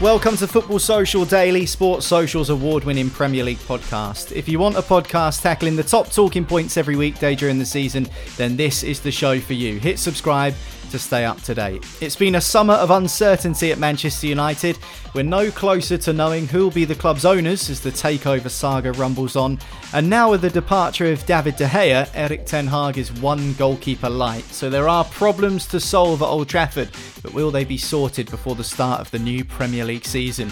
Welcome to Football Social Daily, Sports Social's award winning Premier League podcast. If you want a podcast tackling the top talking points every weekday during the season, then this is the show for you. Hit subscribe to stay up to date. It's been a summer of uncertainty at Manchester United. We're no closer to knowing who'll be the club's owners as the takeover saga rumbles on. And now, with the departure of David De Gea, Erik Ten Hag is one goalkeeper light. So there are problems to solve at Old Trafford, but will they be sorted before the start of the new Premier League season?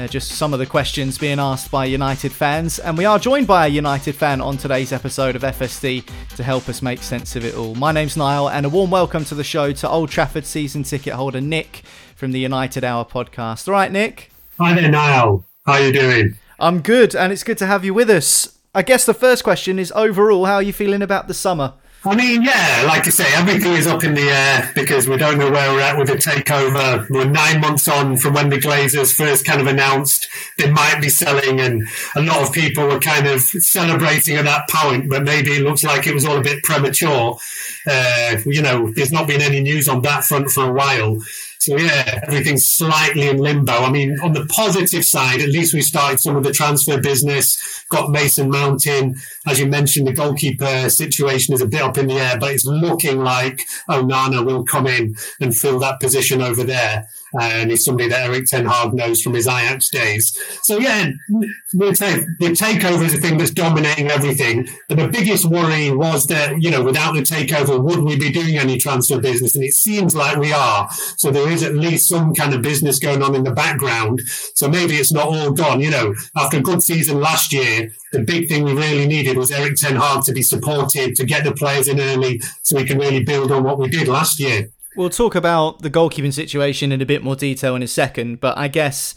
They're just some of the questions being asked by United fans, and we are joined by a United fan on today's episode of FSD to help us make sense of it all. My name's Niall, and a warm welcome to the show to Old Trafford season ticket holder Nik from the United Hour podcast. All right, Nik? Hi there, Niall. How are you doing? I'm good, and it's good to have you with us. I guess the first question is overall, how are you feeling about the summer? I mean, yeah, like I say, everything is up in the air because we don't know where we're at with the takeover. We're nine months on from when the Glazers first kind of announced they might be selling, and a lot of people were kind of celebrating at that point, but maybe it looks like it was all a bit premature. Uh, you know, there's not been any news on that front for a while. So yeah, everything's slightly in limbo. I mean, on the positive side, at least we started some of the transfer business, got Mason Mount in. As you mentioned, the goalkeeper situation is a bit up in the air, but it's looking like Onana will come in and fill that position over there. Uh, and he's somebody that Erik Ten Hag knows from his Ajax days. So yeah, we'll say the takeover is the thing that's dominating everything. But the biggest worry was that, you know, without the takeover, would we be doing any transfer business? And it seems like we are. So there is at least some kind of business going on in the background. So maybe it's not all gone. You know, after a good season last year, the big thing we really needed was Erik Ten Hag to be supported, to get the players in early so we can really build on what we did last year. We'll talk about the goalkeeping situation in a bit more detail in a second, but I guess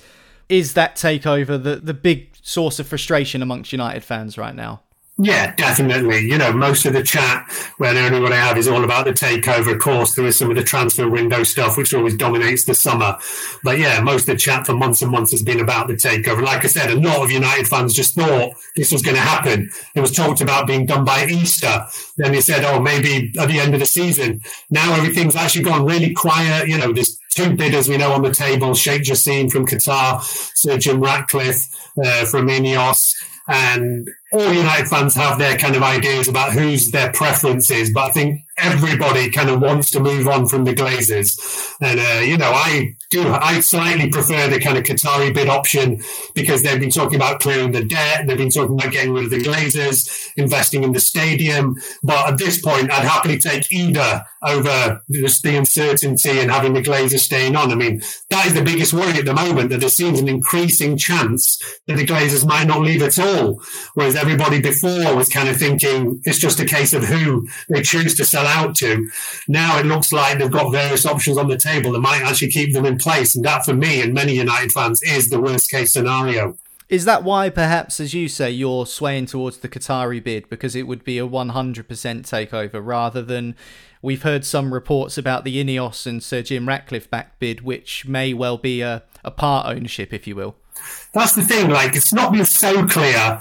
is that takeover the, the big source of frustration amongst United fans right now? Yeah, definitely. You know, most of the chat where the only anyone I have is all about the takeover. Of course, there is some of the transfer window stuff, which always dominates the summer. But yeah, most of the chat for months and months has been about the takeover. Like I said, a lot of United fans just thought this was going to happen. It was talked about being done by Easter. Then they said, oh, maybe at the end of the season. Now everything's actually gone really quiet. You know, there's two bidders we know on the table, Sheikh Jassim from Qatar, Sir Jim Ratcliffe uh, from Ineos and all United fans have their kind of ideas about who's their preference is, but I think everybody kind of wants to move on from the Glazers. And, uh, you know, I do, I slightly prefer the kind of Qatari bid option because they've been talking about clearing the debt. They've been talking about getting rid of the Glazers, investing in the stadium. But at this point, I'd happily take either over just the uncertainty and having the Glazers staying on. I mean, that is the biggest worry at the moment that there seems an increasing chance that the Glazers might not leave at all. Whereas everybody before was kind of thinking it's just a case of who they choose to sell out to. Now it looks like they've got various options on the table that might actually keep them in place. And that, for me and many United fans, is the worst case scenario. Is that why, perhaps, as you say, you're swaying towards the Qatari bid because it would be a 100% takeover rather than we've heard some reports about the Ineos and Sir Jim Ratcliffe back bid, which may well be a, a part ownership, if you will? That's the thing. Like, it's not been so clear uh,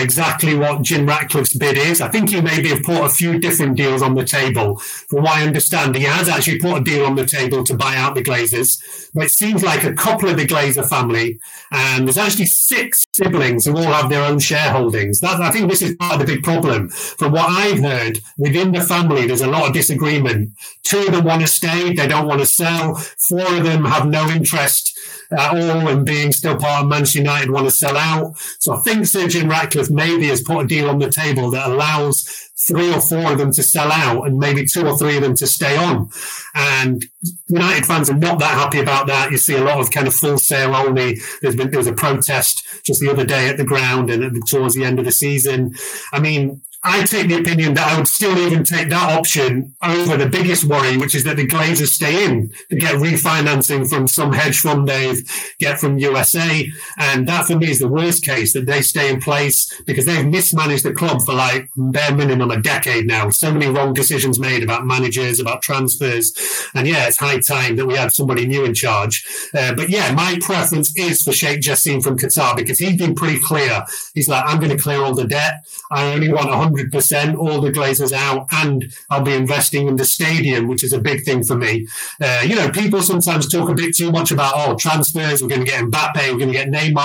exactly what Jim Ratcliffe's bid is. I think he maybe have put a few different deals on the table. From what I understand, he has actually put a deal on the table to buy out the Glazers. But it seems like a couple of the Glazer family, and there's actually six siblings who all have their own shareholdings. That, I think this is part of the big problem. From what I've heard, within the family, there's a lot of disagreement. Two of them want to stay; they don't want to sell. Four of them have no interest at all in being still part of Manchester United want to sell out. So I think Sir Jim Ratcliffe maybe has put a deal on the table that allows three or four of them to sell out and maybe two or three of them to stay on. And United fans are not that happy about that. You see a lot of kind of full sale only. There's been, there was a protest just the other day at the ground and towards the end of the season. I mean, I take the opinion that I would still even take that option over the biggest worry, which is that the Glazers stay in to get refinancing from some hedge fund they get from USA. And that for me is the worst case that they stay in place because they've mismanaged the club for like bare minimum a decade now. So many wrong decisions made about managers, about transfers. And yeah, it's high time that we have somebody new in charge. Uh, but yeah, my preference is for Sheikh Jassim from Qatar because he's been pretty clear. He's like, I'm going to clear all the debt. I only want 100%, all the Glazers out, and I'll be investing in the stadium, which is a big thing for me. Uh, you know, people sometimes talk a bit too much about, oh, transfers, we're going to get Mbappe, we're going to get Neymar.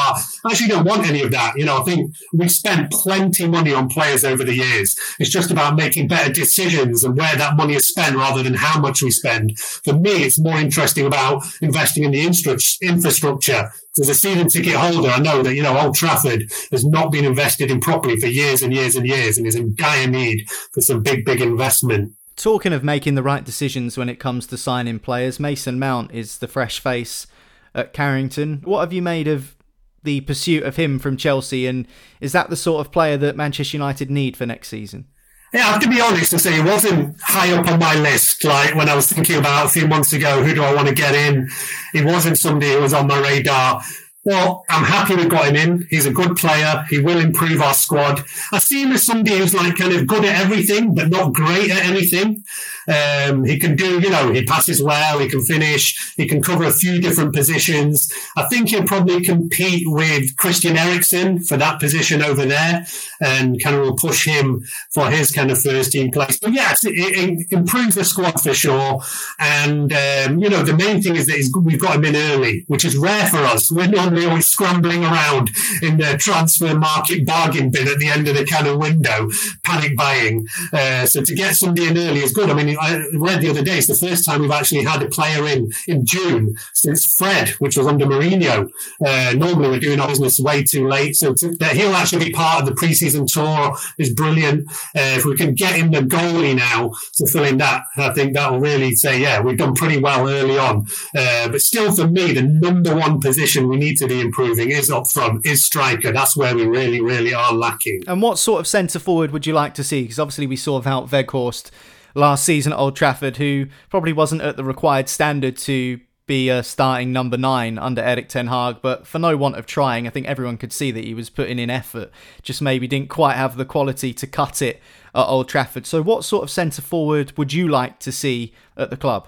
I actually don't want any of that. You know, I think we've spent plenty money on players over the years. It's just about making better decisions and where that money is spent rather than how much we spend. For me, it's more interesting about investing in the infrastructure as a season ticket holder, I know that, you know, Old Trafford has not been invested in properly for years and years and years and is in dire need for some big, big investment. Talking of making the right decisions when it comes to signing players, Mason Mount is the fresh face at Carrington. What have you made of the pursuit of him from Chelsea? And is that the sort of player that Manchester United need for next season? Yeah, I have to be honest and say it wasn't high up on my list. Like when I was thinking about a few months ago, who do I want to get in? It wasn't somebody who was on my radar. Well, I'm happy we got him in. He's a good player. He will improve our squad. I see him as somebody who's like kind of good at everything, but not great at anything. Um, he can do, you know, he passes well. He can finish. He can cover a few different positions. I think he'll probably compete with Christian Eriksen for that position over there and kind of will push him for his kind of first team place. But yes, it, it improves the squad for sure. And, um, you know, the main thing is that we've got him in early, which is rare for us. We're not suddenly always scrambling around in the transfer market bargain bin at the end of the of window, panic buying. Uh, so to get somebody in early is good. I mean, I read the other day, it's the first time we've actually had a player in in June since Fred, which was under Mourinho. Uh, normally we're doing our business way too late. So to, that he'll actually be part of the preseason tour is brilliant. Uh, if we can get him the goalie now to fill in that, I think that will really say, yeah, we've done pretty well early on. Uh, but still for me, the number one position we need to be improving is up front, is striker. That's where we really, really are lacking. And what sort of centre forward would you like to see? Because obviously we saw Wout Weghorst last season at Old Trafford, who probably wasn't at the required standard to be a starting number nine under Erik Ten Hag, but for no want of trying, I think everyone could see that he was putting in effort, just maybe didn't quite have the quality to cut it at Old Trafford. So, what sort of centre forward would you like to see at the club?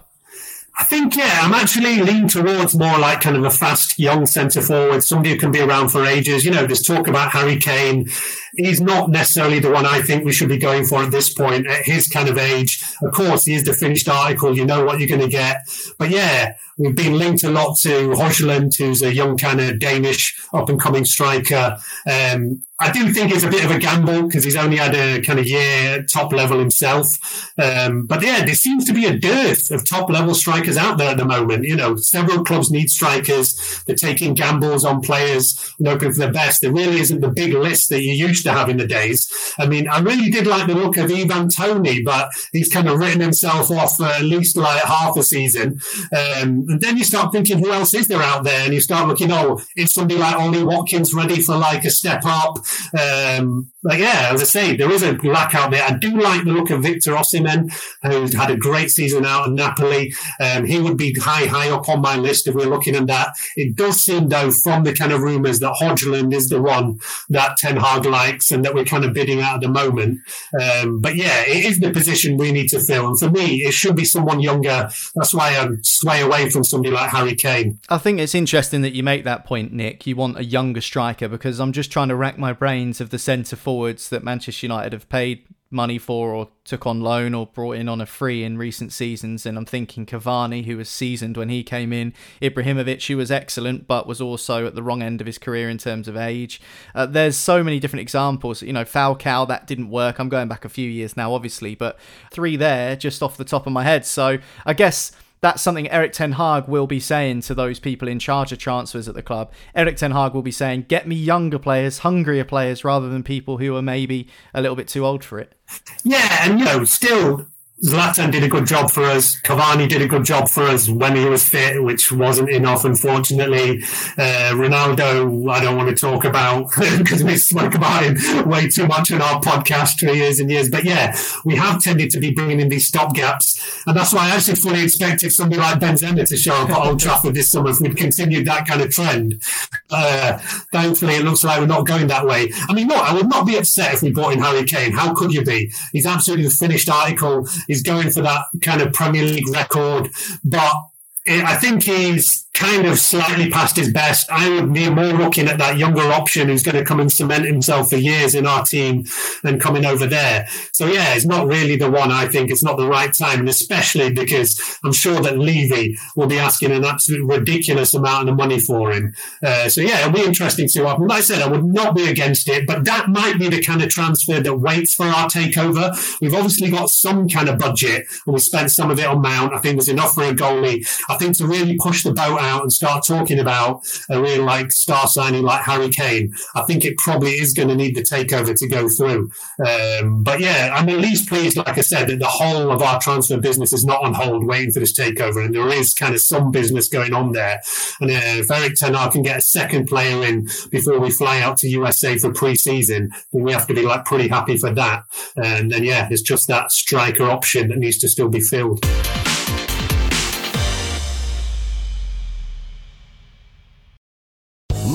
I think, yeah, I'm actually leaning towards more like kind of a fast, young centre forward, somebody who can be around for ages. You know, there's talk about Harry Kane. He's not necessarily the one I think we should be going for at this point at his kind of age. Of course, he is the finished article. You know what you're going to get. But yeah, we've been linked a lot to Højlund, who's a young kind of Danish up and coming striker. Um, I do think it's a bit of a gamble because he's only had a kind of year top level himself. Um, but yeah, there seems to be a dearth of top level strikers out there at the moment. You know, several clubs need strikers. They're taking gambles on players and hoping for the best. There really isn't the big list that you used to have in the days. I mean, I really did like the look of Ivan Toney, but he's kind of written himself off for at least like half a season. Um, and then you start thinking, who else is there out there? And you start looking, oh, is somebody like Ollie Watkins ready for like a step up? Um, but yeah, as I say, there is a lack out there. I do like the look of Victor Osimhen, who's had a great season out in Napoli. Um, he would be high, high up on my list if we're looking at that. It does seem, though, from the kind of rumours that Højlund is the one that Ten Hag likes and that we're kind of bidding at at the moment. Um, but yeah, it is the position we need to fill. And for me, it should be someone younger. That's why I sway away from somebody like Harry Kane. I think it's interesting that you make that point, Nik. You want a younger striker because I'm just trying to rack my brains of the centre forwards that Manchester United have paid money for or took on loan or brought in on a free in recent seasons. And I'm thinking Cavani, who was seasoned when he came in, Ibrahimovic, who was excellent but was also at the wrong end of his career in terms of age. Uh, there's so many different examples. You know, Falcao, that didn't work. I'm going back a few years now, obviously, but three there just off the top of my head. So I guess that's something Erik Ten Hag will be saying to those people in charge of transfers at the club. Erik Ten Hag will be saying, "Get me younger players, hungrier players, rather than people who are maybe a little bit too old for it." Yeah, and you know, still Zlatan did a good job for us. Cavani did a good job for us when he was fit, which wasn't enough, unfortunately. Uh, Ronaldo, I don't want to talk about because we spoke about him way too much in our podcast for years and years. But yeah, we have tended to be bringing in these stopgaps. And that's why I actually fully expected somebody like Benzema to show up at Old Trafford this summer if we'd continued that kind of trend. Uh, thankfully, it looks like we're not going that way. I mean, look, I would not be upset if we brought in Harry Kane. How could you be? He's absolutely the finished article He's going for that kind of Premier League record, but I think he's kind of slightly past his best. I would be more looking at that younger option who's going to come and cement himself for years in our team than coming over there. So yeah, it's not really the one. I think it's not the right time, and especially because I'm sure that Levy will be asking an absolute ridiculous amount of money for him. Uh, so yeah, it'll be interesting to happen. Like I said, I would not be against it, but that might be the kind of transfer that waits for our takeover. We've obviously got some kind of budget, and we spent some of it on Mount. I think there's enough for a goalie. I think to really push the boat out and start talking about a real like star signing like Harry Kane, I think it probably is going to need the takeover to go through. Um, but yeah, I'm at least pleased, like I said, that the whole of our transfer business is not on hold waiting for this takeover, and there is kind of some business going on there. And uh, if Erik Ten Hag can get a second player in before we fly out to USA for pre-season, then we have to be like pretty happy for that. And then yeah, it's just that striker option that needs to still be filled.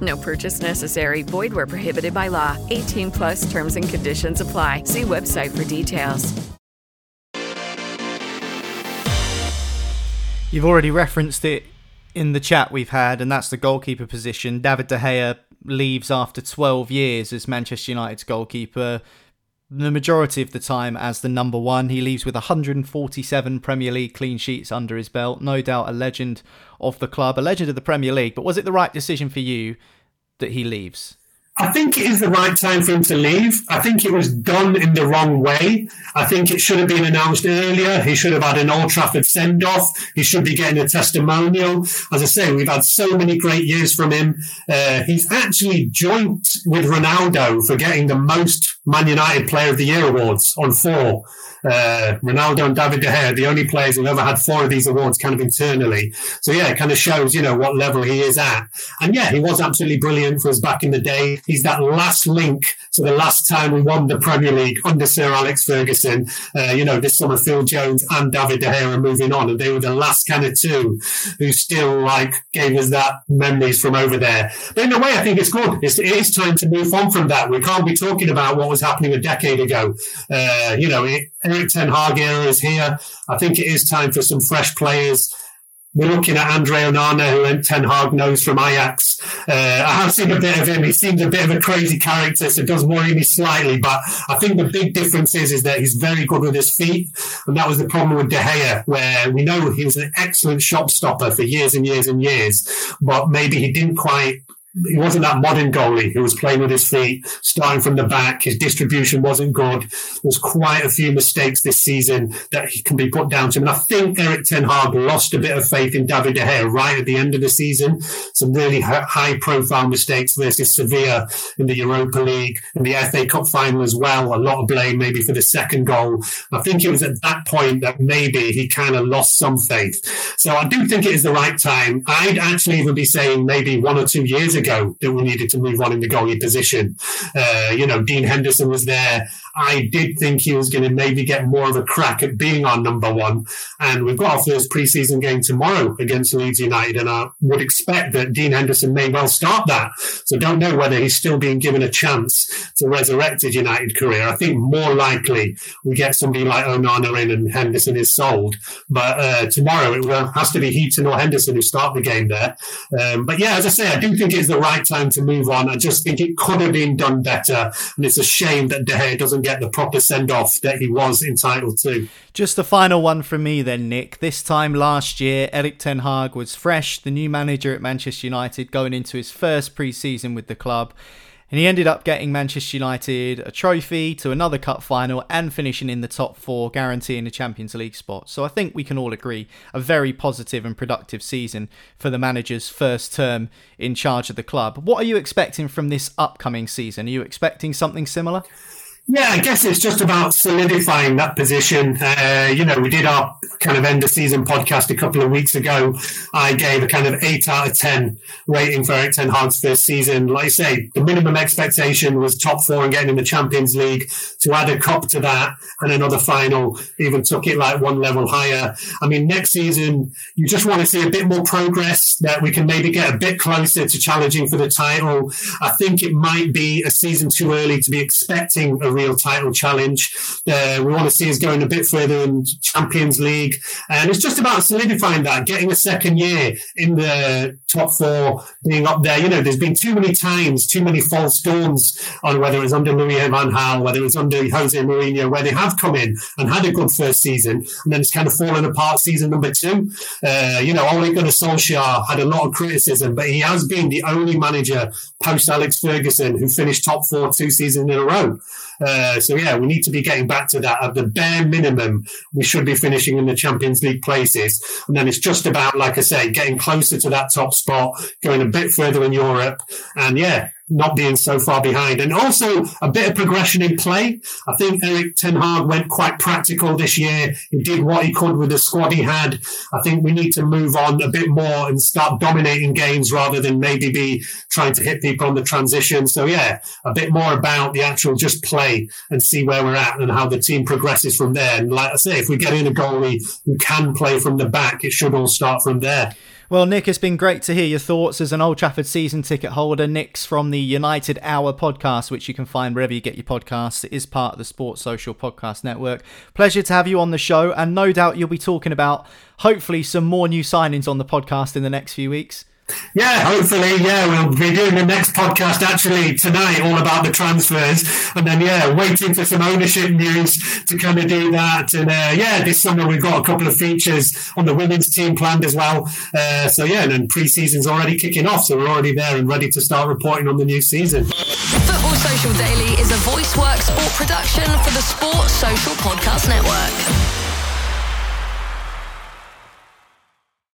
No purchase necessary. Void where prohibited by law. 18 plus terms and conditions apply. See website for details. You've already referenced it in the chat we've had, and that's the goalkeeper position. David De Gea leaves after 12 years as Manchester United's goalkeeper. The majority of the time as the number one. He leaves with 147 Premier League clean sheets under his belt. No doubt a legend of the club, a legend of the Premier League. But was it the right decision for you that he leaves? I think it is the right time for him to leave. I think it was done in the wrong way. I think it should have been announced earlier. He should have had an Old Trafford send off. He should be getting a testimonial. As I say, we've had so many great years from him. Uh, he's actually joint with Ronaldo for getting the most Man United Player of the Year awards on four. Uh, Ronaldo and David De Gea, the only players who've ever had four of these awards kind of internally. So yeah, it kind of shows, you know, what level he is at. And yeah, he was absolutely brilliant for us back in the day. He's that last link to the last time we won the Premier League under Sir Alex Ferguson. Uh, you know, this summer Phil Jones and David De Gea are moving on and they were the last kind of two who still like gave us that memories from over there. But in a way, I think it's good. It's, it is time to move on from that. We can't be talking about what was happening a decade ago. Uh, you know, it, Erik Ten Hag era is here. I think it is time for some fresh players. We're looking at Andre Onana, who Ten Hag knows from Ajax. Uh, I have seen a bit of him. He seems a bit of a crazy character, so it does worry me slightly. But I think the big difference is, is that he's very good with his feet. And that was the problem with De Gea, where we know he was an excellent shot stopper for years and years and years, but maybe he didn't quite he wasn't that modern goalie who was playing with his feet, starting from the back. His distribution wasn't good. There's quite a few mistakes this season that he can be put down to. And I think Erik Ten Hag lost a bit of faith in David De Gea right at the end of the season. Some really high profile mistakes versus Sevilla in the Europa League and the FA Cup final as well. A lot of blame maybe for the second goal. I think it was at that point that maybe he kind of lost some faith. So I do think it is the right time. I'd actually even be saying maybe one or two years ago ago that we needed to move on in the goalie position. Uh, you know, Dean Henderson was there. I did think he was going to maybe get more of a crack at being our number one. And we've got our first preseason game tomorrow against Leeds United, and I would expect that Dean Henderson may well start that. So don't know whether he's still being given a chance to resurrect his United career. I think more likely we get somebody like Onana in and Henderson is sold. But uh, tomorrow it has to be Heaton or Henderson who start the game there. Um, but yeah, as I say, I do think it's the right time to move on. I just think it could have been done better, and it's a shame that De Gea doesn't get the proper send off that he was entitled to. Just the final one from me then, Nik. This time last year, Erik Ten Hag was fresh, the new manager at Manchester United, going into his first pre season with the club. And he ended up getting Manchester United a trophy to another cup final and finishing in the top four, guaranteeing a Champions League spot. So I think we can all agree a very positive and productive season for the manager's first term in charge of the club. What are you expecting from this upcoming season? Are you expecting something similar? Yeah, I guess it's just about solidifying that position. Uh, you know, we did our kind of end of season podcast a couple of weeks ago. I gave a kind of eight out of 10 rating for Erik Ten Hag's first season. Like I say, the minimum expectation was top four and getting in the Champions League. To add a cup to that and another final, even took it like one level higher. I mean, next season, you just want to see a bit more progress that we can maybe get a bit closer to challenging for the title. I think it might be a season too early to be expecting a real title challenge. Uh, we want to see us going a bit further in Champions League. And it's just about solidifying that, getting a second year in the top four, being up there. You know, there's been too many times, too many false dawns on whether it was under Louis Van Gaal, whether it was under Jose Mourinho, where they have come in and had a good first season, and then it's kind of fallen apart season number two. Uh, you know, Ole Gunnar Solskjaer had a lot of criticism, but he has been the only manager post Alex Ferguson who finished top four two seasons in a row. Uh, so yeah, we need to be getting back to that. At the bare minimum, we should be finishing in the Champions League places, and then it's just about, like I say, getting closer to that top spot, going a bit further in Europe, and yeah, not being so far behind. And also a bit of progression in play. I think Erik Ten Hag went quite practical this year. He did what he could with the squad he had. I think we need to move on a bit more and start dominating games rather than maybe be trying to hit people on the transition. So yeah, a bit more about the actual just play and see where we're at and how the team progresses from there. And like I say, if we get in a goalie who can play from the back, it should all start from there. Well, Nik, it's been great to hear your thoughts as an Old Trafford season ticket holder. Nik's from the United Hour podcast, which you can find wherever you get your podcasts. It is part of the Sports Social Podcast Network. Pleasure to have you on the show, and no doubt you'll be talking about hopefully some more new signings on the podcast in the next few weeks. Yeah, hopefully, yeah, we'll be doing the next podcast actually tonight, all about the transfers, and then yeah, waiting for some ownership news to kind of do that. And uh, yeah, this summer we've got a couple of features on the women's team planned as well. Uh, so yeah, and then pre-season's already kicking off, so we're already there and ready to start reporting on the new season. Football Social Daily is a VoiceWorks sport production for the Sports Social Podcast Network.